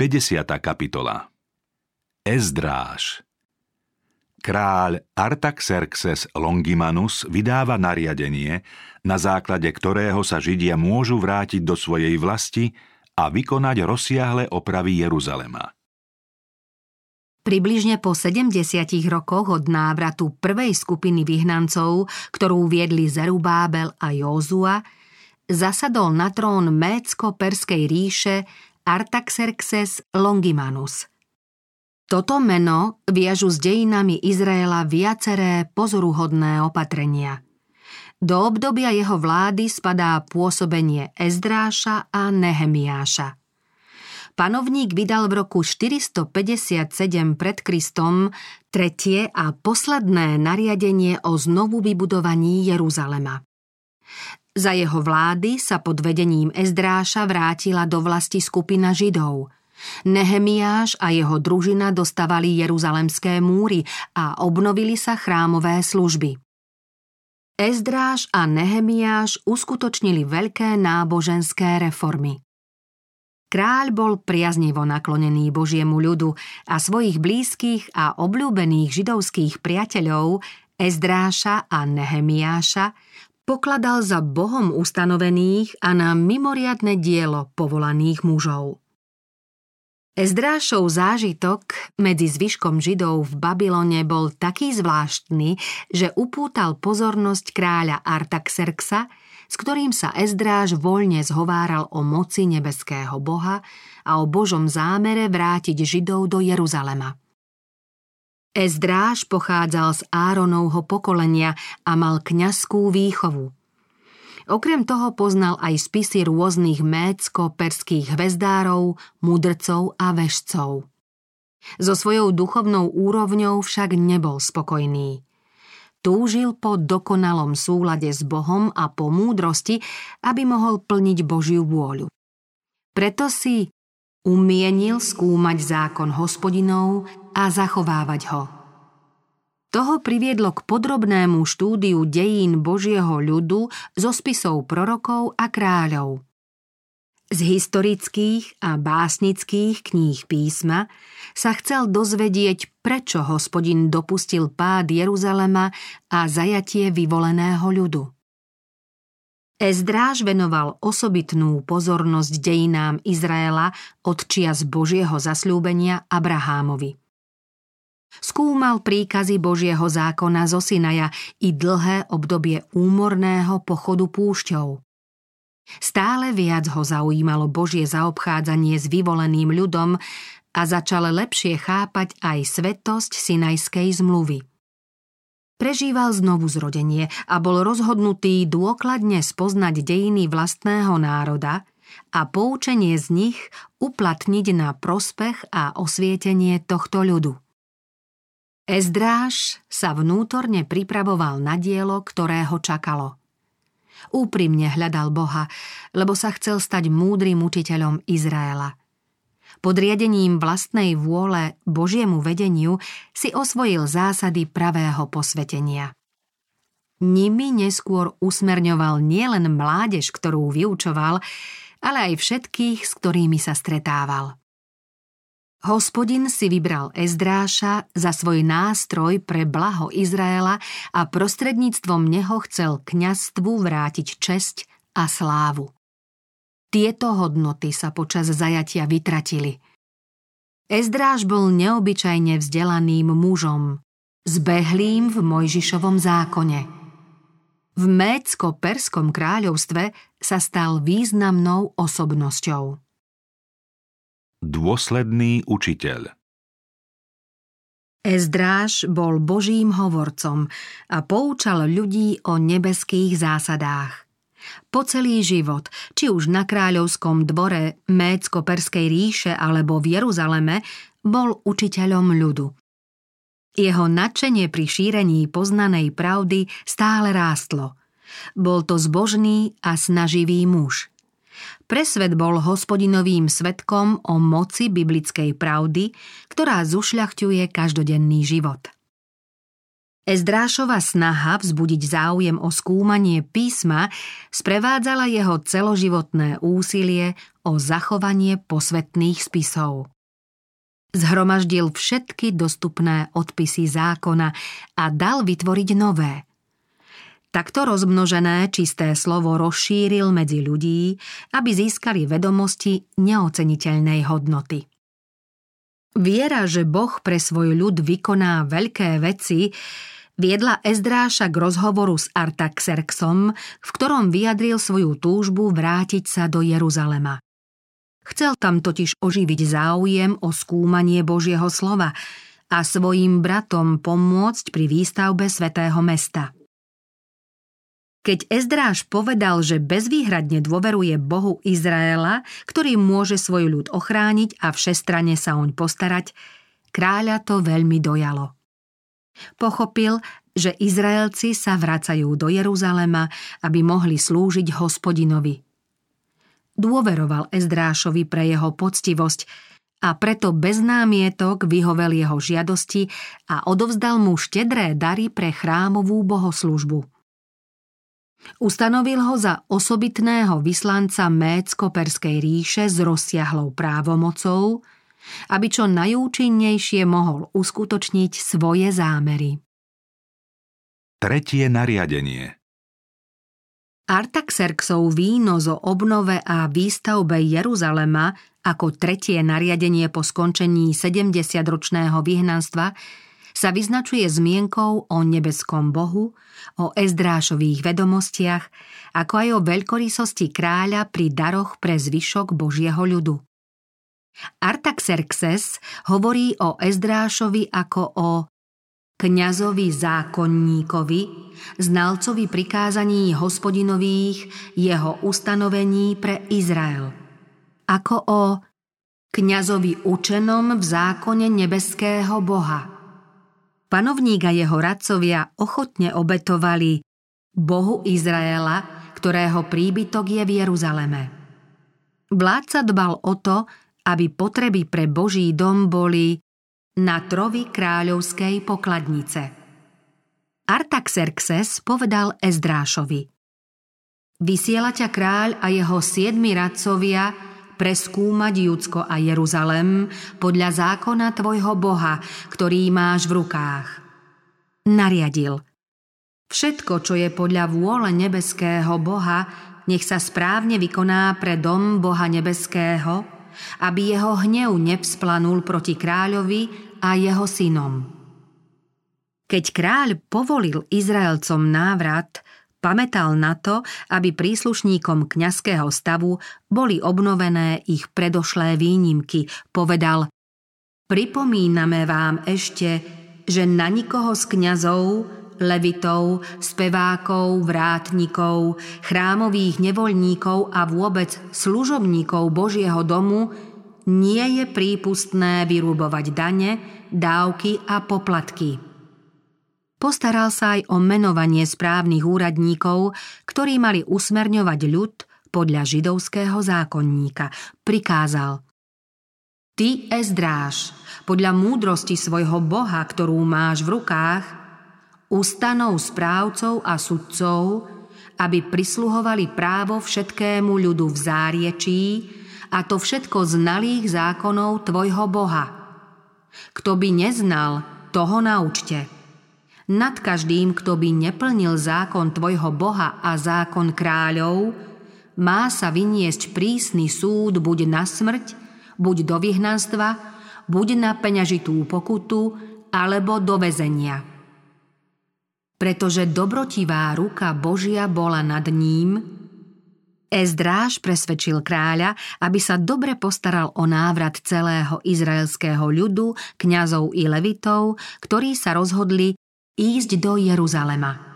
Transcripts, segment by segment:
50. kapitola Ezdráž Kráľ Artaxerxes Longimanus vydáva nariadenie, na základe ktorého sa Židia môžu vrátiť do svojej vlasti a vykonať rozsiahle opravy Jeruzalema. Približne po 70 rokoch od návratu prvej skupiny vyhnancov, ktorú viedli Zerubábel a Józua, zasadol na trón Mécko-Perskej ríše Artaxerxes Longimanus. Toto meno viažu s dejinami Izraela viaceré pozoruhodné opatrenia. Do obdobia jeho vlády spadá pôsobenie Ezdráša a Nehemiáša. Panovník vydal v roku 457 pred Kristom tretie a posledné nariadenie o znovu vybudovaní Jeruzalema. Za jeho vlády sa pod vedením Ezdráša vrátila do vlasti skupina Židov. Nehemiáš a jeho družina dostavali jeruzalemské múry a obnovili sa chrámové služby. Ezdráš a Nehemiáš uskutočnili veľké náboženské reformy. Kráľ bol priaznivo naklonený Božiemu ľudu a svojich blízkych a obľúbených židovských priateľov Ezdráša a Nehemiáša pokladal za Bohom ustanovených a na mimoriadne dielo povolaných mužov. Ezdrášov zážitok medzi zvyškom Židov v Babylone bol taký zvláštny, že upútal pozornosť kráľa Artaxerxa, s ktorým sa Ezdráž voľne zhováral o moci nebeského boha a o Božom zámere vrátiť Židov do Jeruzalema. Ezdráž pochádzal z Áronovho pokolenia a mal kňazskú výchovu. Okrem toho poznal aj spisy rôznych mécko-perských hvezdárov, mudrcov a vešcov. So svojou duchovnou úrovňou však nebol spokojný. Túžil po dokonalom súlade s Bohom a po múdrosti, aby mohol plniť Božiu vôľu. Preto si umienil skúmať zákon hospodinov a zachovávať ho. Toho priviedlo k podrobnému štúdiu dejín Božieho ľudu zo spisov prorokov a kráľov. Z historických a básnických kníh písma sa chcel dozvedieť, prečo hospodin dopustil pád Jeruzalema a zajatie vyvoleného ľudu. Ezdráž venoval osobitnú pozornosť dejinám Izraela od čias Božieho zasľúbenia Abrahámovi. Skúmal príkazy Božieho zákona zo Sinaja i dlhé obdobie úmorného pochodu púšťou. Stále viac ho zaujímalo Božie zaobchádzanie s vyvoleným ľudom a začal lepšie chápať aj svetosť Sinajskej zmluvy. Prežíval znovu zrodenie a bol rozhodnutý dôkladne spoznať dejiny vlastného národa a poučenie z nich uplatniť na prospech a osvietenie tohto ľudu. Ezdráž sa vnútorne pripravoval na dielo, ktoré ho čakalo. Úprimne hľadal Boha, lebo sa chcel stať múdrym učiteľom Izraela – pod riadením vlastnej vôle Božiemu vedeniu si osvojil zásady pravého posvetenia. Nimi neskôr usmerňoval nielen mládež, ktorú vyučoval, ale aj všetkých, s ktorými sa stretával. Hospodin si vybral Ezdráša za svoj nástroj pre blaho Izraela a prostredníctvom neho chcel kňastvu vrátiť česť a slávu. Tieto hodnoty sa počas zajatia vytratili. Ezdráž bol neobyčajne vzdelaným mužom, zbehlým v Mojžišovom zákone. V Mécko-Perskom kráľovstve sa stal významnou osobnosťou. Dôsledný učiteľ Ezdráž bol božím hovorcom a poučal ľudí o nebeských zásadách – po celý život, či už na kráľovskom dvore Mécko-Perskej ríše alebo v Jeruzaleme, bol učiteľom ľudu. Jeho nadšenie pri šírení poznanej pravdy stále rástlo. Bol to zbožný a snaživý muž. Pre svet bol hospodinovým svetkom o moci biblickej pravdy, ktorá zušľachťuje každodenný život. Ezdrášova snaha vzbudiť záujem o skúmanie písma sprevádzala jeho celoživotné úsilie o zachovanie posvetných spisov. Zhromaždil všetky dostupné odpisy zákona a dal vytvoriť nové. Takto rozmnožené čisté slovo rozšíril medzi ľudí, aby získali vedomosti neoceniteľnej hodnoty. Viera, že Boh pre svoj ľud vykoná veľké veci, viedla Ezdráša k rozhovoru s Artaxerxom, v ktorom vyjadril svoju túžbu vrátiť sa do Jeruzalema. Chcel tam totiž oživiť záujem o skúmanie Božieho slova a svojim bratom pomôcť pri výstavbe svätého mesta. Keď Ezdráž povedal, že bezvýhradne dôveruje Bohu Izraela, ktorý môže svoj ľud ochrániť a všestrane sa oň postarať, kráľa to veľmi dojalo. Pochopil, že Izraelci sa vracajú do Jeruzalema, aby mohli slúžiť hospodinovi – dôveroval Ezdrášovi pre jeho poctivosť a preto bez námietok vyhovel jeho žiadosti a odovzdal mu štedré dary pre chrámovú bohoslužbu. Ustanovil ho za osobitného vyslanca Mécko-Perskej ríše s rozsiahlou právomocou, aby čo najúčinnejšie mohol uskutočniť svoje zámery. Tretie nariadenie – Artaxerxov víno zo obnove a výstavbe Jeruzalema ako tretie nariadenie po skončení 70-ročného vyhnanstva sa vyznačuje zmienkou o nebeskom bohu, o ezdrášových vedomostiach, ako aj o veľkorysosti kráľa pri daroch pre zvyšok Božieho ľudu. Artaxerxes hovorí o Ezdrášovi ako o kňazovi zákonníkovi, znalcovi prikázaní hospodinových jeho ustanovení pre Izrael, ako o kňazovi učenom v zákone nebeského Boha. Panovník a jeho radcovia ochotne obetovali Bohu Izraela, ktorého príbytok je v Jeruzaleme. Vládca dbal o to, aby potreby pre Boží dom boli na trovi kráľovskej pokladnice. Artaxerxes povedal Ezdrášovi Vysiela ťa kráľ a jeho siedmi radcovia preskúmať Judsko a Jeruzalem podľa zákona tvojho Boha, ktorý máš v rukách. Nariadil. Všetko, čo je podľa vôle nebeského Boha, nech sa správne vykoná pre dom Boha nebeského, aby jeho hnev nevzplanul proti kráľovi a jeho synom. Keď kráľ povolil Izraelcom návrat, pamätal na to, aby príslušníkom kňazského stavu boli obnovené ich predošlé výnimky. Povedal, pripomíname vám ešte, že na nikoho z kňazov, levitov, spevákov, vrátnikov, chrámových nevoľníkov a vôbec služobníkov Božieho domu nie je prípustné vyrúbovať dane, dávky a poplatky. Postaral sa aj o menovanie správnych úradníkov, ktorí mali usmerňovať ľud podľa židovského zákonníka. Prikázal Ty, Ezdráž, podľa múdrosti svojho Boha, ktorú máš v rukách, ustanov správcov a sudcov, aby prisluhovali právo všetkému ľudu v záriečí, a to všetko znalých zákonov tvojho Boha. Kto by neznal, toho naučte. Nad každým, kto by neplnil zákon tvojho Boha a zákon kráľov, má sa vyniesť prísny súd buď na smrť, buď do vyhnanstva, buď na peňažitú pokutu, alebo do väzenia. Pretože dobrotivá ruka Božia bola nad ním, Ezdráž presvedčil kráľa, aby sa dobre postaral o návrat celého izraelského ľudu, kňazov i levitov, ktorí sa rozhodli ísť do Jeruzalema.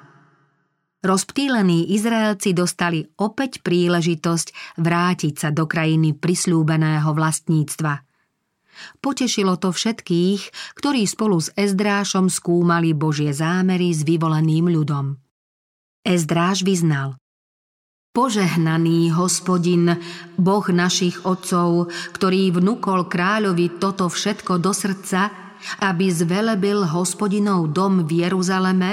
Rozptýlení Izraelci dostali opäť príležitosť vrátiť sa do krajiny prislúbeného vlastníctva. Potešilo to všetkých, ktorí spolu s Ezdrášom skúmali Božie zámery s vyvoleným ľudom. Ezdráš vyznal – Požehnaný hospodin, Boh našich otcov, ktorý vnúkol kráľovi toto všetko do srdca aby zvelebil hospodinov dom v Jeruzaleme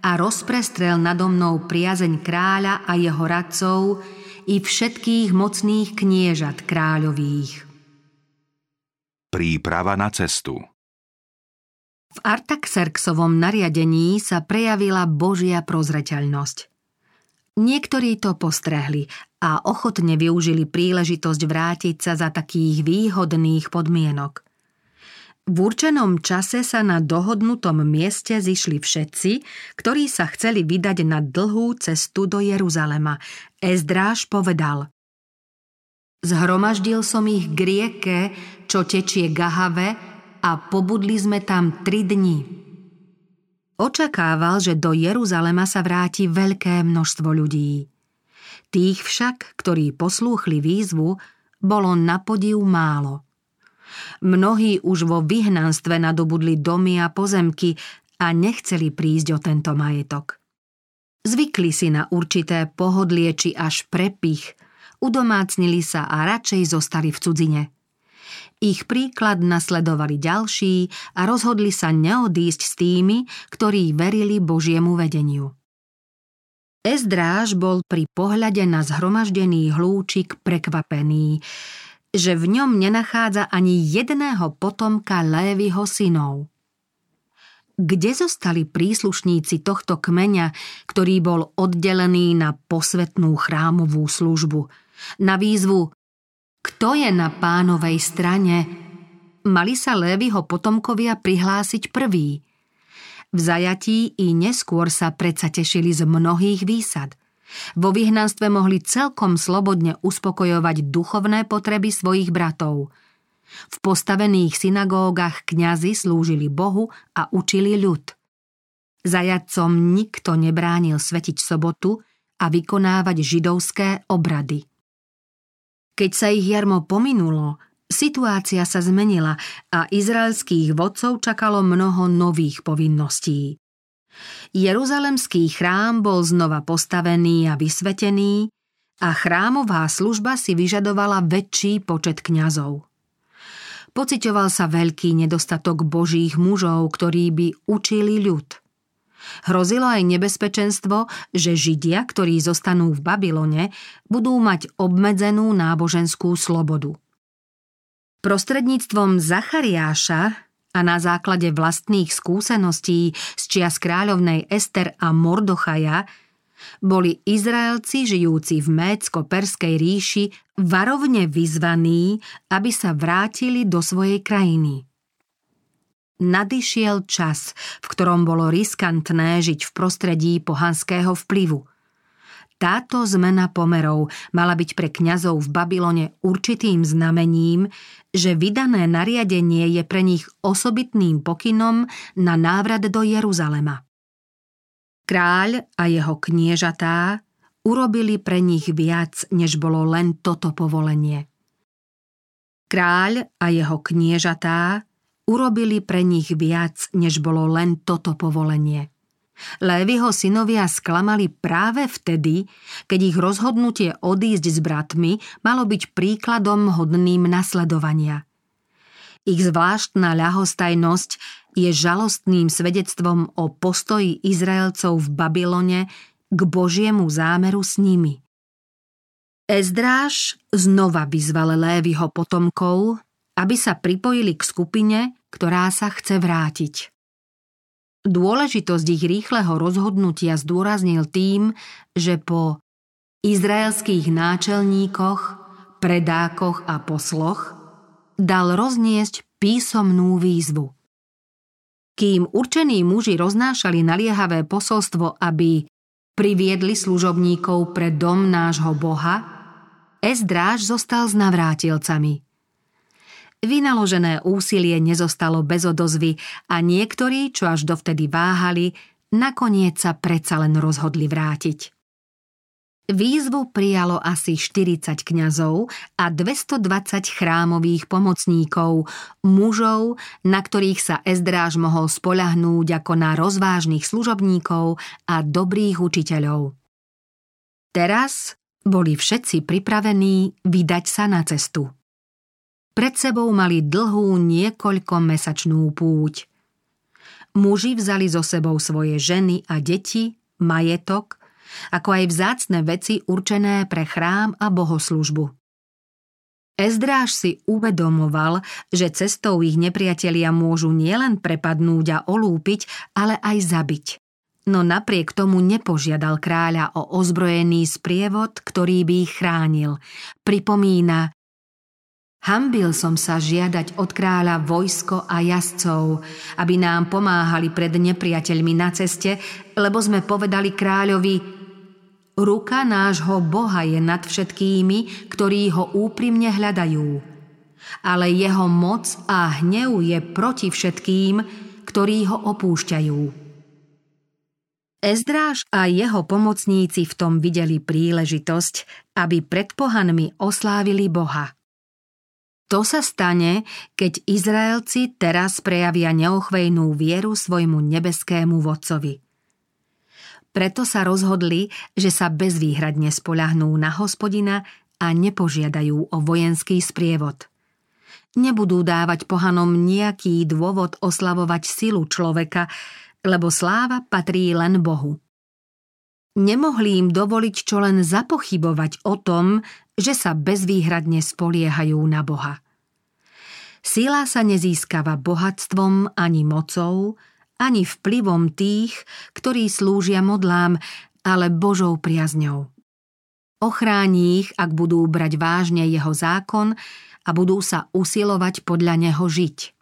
a rozprestrel nado mnou priazeň kráľa a jeho radcov i všetkých mocných kniežat kráľových. Príprava na cestu v Artaxerxovom nariadení sa prejavila Božia prozreteľnosť. Niektorí to postrehli a ochotne využili príležitosť vrátiť sa za takých výhodných podmienok. V určenom čase sa na dohodnutom mieste zišli všetci, ktorí sa chceli vydať na dlhú cestu do Jeruzalema. Ezdráž povedal Zhromaždil som ich k rieke, čo tečie Gahave, a pobudli sme tam tri dni. Očakával, že do Jeruzalema sa vráti veľké množstvo ľudí. Tých však, ktorí poslúchli výzvu, bolo na podiv málo. Mnohí už vo vyhnanstve nadobudli domy a pozemky a nechceli prísť o tento majetok. Zvykli si na určité pohodlie či až prepich, udomácnili sa a radšej zostali v cudzine – ich príklad nasledovali ďalší a rozhodli sa neodísť s tými, ktorí verili Božiemu vedeniu. Ezdráž bol pri pohľade na zhromaždený hlúčik prekvapený, že v ňom nenachádza ani jedného potomka Lévyho synov. Kde zostali príslušníci tohto kmeňa, ktorý bol oddelený na posvetnú chrámovú službu, na výzvu kto je na pánovej strane? Mali sa Lévyho potomkovia prihlásiť prvý. V zajatí i neskôr sa predsa tešili z mnohých výsad. Vo vyhnanstve mohli celkom slobodne uspokojovať duchovné potreby svojich bratov. V postavených synagógach kňazi slúžili Bohu a učili ľud. Zajadcom nikto nebránil svetiť sobotu a vykonávať židovské obrady. Keď sa ich jarmo pominulo, situácia sa zmenila a izraelských vodcov čakalo mnoho nových povinností. Jeruzalemský chrám bol znova postavený a vysvetený a chrámová služba si vyžadovala väčší počet kňazov. Pocitoval sa veľký nedostatok božích mužov, ktorí by učili ľud – Hrozilo aj nebezpečenstvo, že Židia, ktorí zostanú v Babylone, budú mať obmedzenú náboženskú slobodu. Prostredníctvom Zachariáša a na základe vlastných skúseností z čias kráľovnej Ester a Mordochaja boli Izraelci žijúci v Mécko-Perskej ríši varovne vyzvaní, aby sa vrátili do svojej krajiny. Nadišiel čas, v ktorom bolo riskantné žiť v prostredí pohanského vplyvu. Táto zmena pomerov mala byť pre kňazov v Babylone určitým znamením, že vydané nariadenie je pre nich osobitným pokynom na návrat do Jeruzalema. Kráľ a jeho kniežatá urobili pre nich viac, než bolo len toto povolenie. Kráľ a jeho kniežatá urobili pre nich viac, než bolo len toto povolenie. Lévyho synovia sklamali práve vtedy, keď ich rozhodnutie odísť s bratmi malo byť príkladom hodným nasledovania. Ich zvláštna ľahostajnosť je žalostným svedectvom o postoji Izraelcov v Babylone k Božiemu zámeru s nimi. Ezdráž znova vyzval Lévyho potomkov, aby sa pripojili k skupine, ktorá sa chce vrátiť. Dôležitosť ich rýchleho rozhodnutia zdôraznil tým, že po izraelských náčelníkoch, predákoch a posloch dal rozniesť písomnú výzvu. Kým určení muži roznášali naliehavé posolstvo, aby priviedli služobníkov pre dom nášho Boha, Ezdráž zostal s navrátilcami – Vynaložené úsilie nezostalo bez odozvy a niektorí, čo až dovtedy váhali, nakoniec sa predsa len rozhodli vrátiť. Výzvu prijalo asi 40 kňazov a 220 chrámových pomocníkov, mužov, na ktorých sa Ezdráž mohol spolahnúť ako na rozvážnych služobníkov a dobrých učiteľov. Teraz boli všetci pripravení vydať sa na cestu. Pred sebou mali dlhú niekoľkomesačnú púť. Muži vzali so sebou svoje ženy a deti, majetok, ako aj vzácne veci určené pre chrám a bohoslužbu. Ezdráž si uvedomoval, že cestou ich nepriatelia môžu nielen prepadnúť a olúpiť, ale aj zabiť. No napriek tomu nepožiadal kráľa o ozbrojený sprievod, ktorý by ich chránil. Pripomína, Hambil som sa žiadať od kráľa vojsko a jazdcov, aby nám pomáhali pred nepriateľmi na ceste, lebo sme povedali kráľovi, ruka nášho Boha je nad všetkými, ktorí ho úprimne hľadajú. Ale jeho moc a hnev je proti všetkým, ktorí ho opúšťajú. Ezdráž a jeho pomocníci v tom videli príležitosť, aby pred pohanmi oslávili Boha. To sa stane, keď Izraelci teraz prejavia neochvejnú vieru svojmu nebeskému vodcovi. Preto sa rozhodli, že sa bezvýhradne spoľahnú na hospodina a nepožiadajú o vojenský sprievod. Nebudú dávať pohanom nejaký dôvod oslavovať silu človeka, lebo sláva patrí len Bohu. Nemohli im dovoliť čo len zapochybovať o tom, že sa bezvýhradne spoliehajú na Boha. Sila sa nezískava bohatstvom ani mocou, ani vplyvom tých, ktorí slúžia modlám, ale Božou priazňou. Ochráni ich, ak budú brať vážne jeho zákon a budú sa usilovať podľa neho žiť.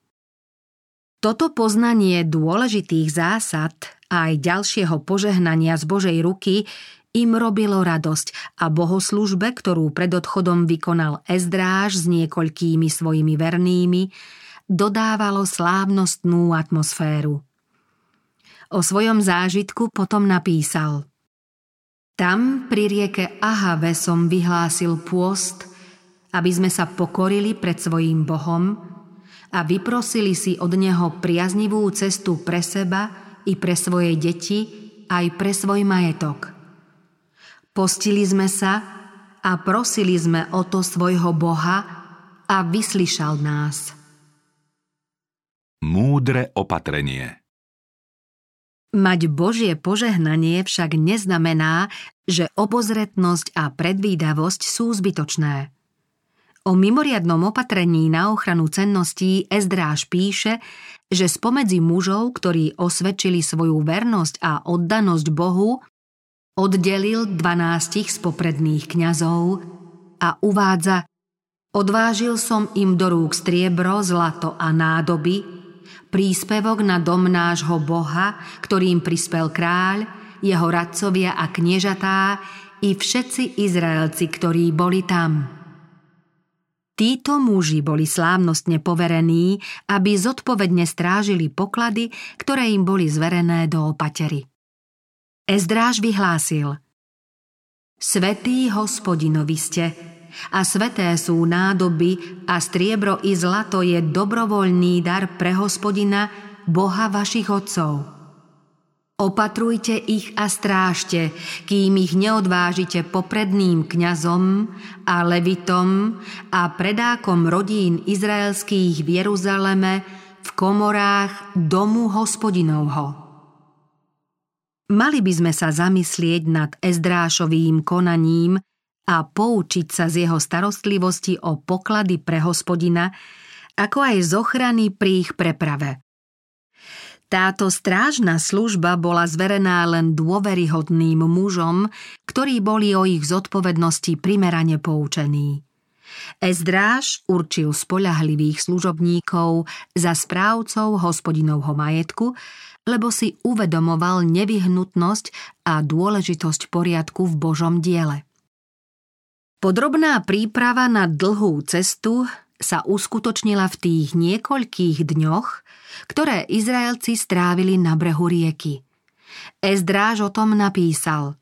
Toto poznanie dôležitých zásad a aj ďalšieho požehnania z Božej ruky im robilo radosť a bohoslužbe, ktorú pred odchodom vykonal Ezdráž s niekoľkými svojimi vernými, dodávalo slávnostnú atmosféru. O svojom zážitku potom napísal Tam pri rieke Ahave som vyhlásil pôst, aby sme sa pokorili pred svojím Bohom a vyprosili si od Neho priaznivú cestu pre seba i pre svoje deti, aj pre svoj majetok – Postili sme sa a prosili sme o to svojho Boha a vyslyšal nás. Múdre opatrenie Mať Božie požehnanie však neznamená, že obozretnosť a predvídavosť sú zbytočné. O mimoriadnom opatrení na ochranu cenností Ezdráž píše, že spomedzi mužov, ktorí osvedčili svoju vernosť a oddanosť Bohu, Oddelil dvanástich z popredných kňazov a uvádza Odvážil som im do rúk striebro, zlato a nádoby, príspevok na dom nášho Boha, ktorým prispel kráľ, jeho radcovia a kniežatá i všetci Izraelci, ktorí boli tam. Títo muži boli slávnostne poverení, aby zodpovedne strážili poklady, ktoré im boli zverené do opatery. Ezdráž vyhlásil Svetý hospodinovi ste a sveté sú nádoby a striebro i zlato je dobrovoľný dar pre hospodina, Boha vašich otcov. Opatrujte ich a strážte, kým ich neodvážite popredným kňazom a levitom a predákom rodín izraelských v Jeruzaleme v komorách domu hospodinovho. Mali by sme sa zamyslieť nad Ezdrášovým konaním a poučiť sa z jeho starostlivosti o poklady pre hospodina, ako aj z ochrany pri ich preprave. Táto strážna služba bola zverená len dôveryhodným mužom, ktorí boli o ich zodpovednosti primerane poučení. Ezdráž určil spoľahlivých služobníkov za správcov hospodinovho majetku lebo si uvedomoval nevyhnutnosť a dôležitosť poriadku v Božom diele. Podrobná príprava na dlhú cestu sa uskutočnila v tých niekoľkých dňoch, ktoré Izraelci strávili na brehu rieky. Ezdráž o tom napísal –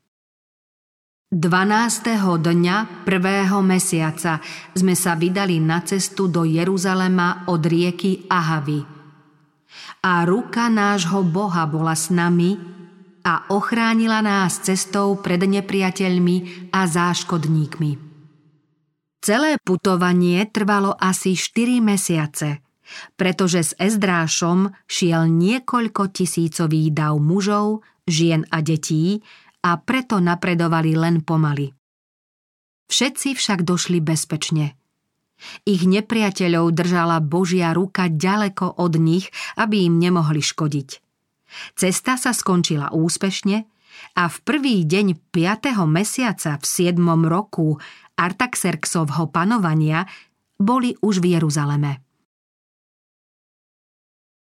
12. dňa prvého mesiaca sme sa vydali na cestu do Jeruzalema od rieky Ahavy – a ruka nášho Boha bola s nami a ochránila nás cestou pred nepriateľmi a záškodníkmi. Celé putovanie trvalo asi 4 mesiace, pretože s Ezdrášom šiel niekoľko tisícový dav mužov, žien a detí a preto napredovali len pomaly. Všetci však došli bezpečne. Ich nepriateľov držala Božia ruka ďaleko od nich, aby im nemohli škodiť. Cesta sa skončila úspešne a v prvý deň 5. mesiaca v 7. roku Artaxerxovho panovania boli už v Jeruzaleme.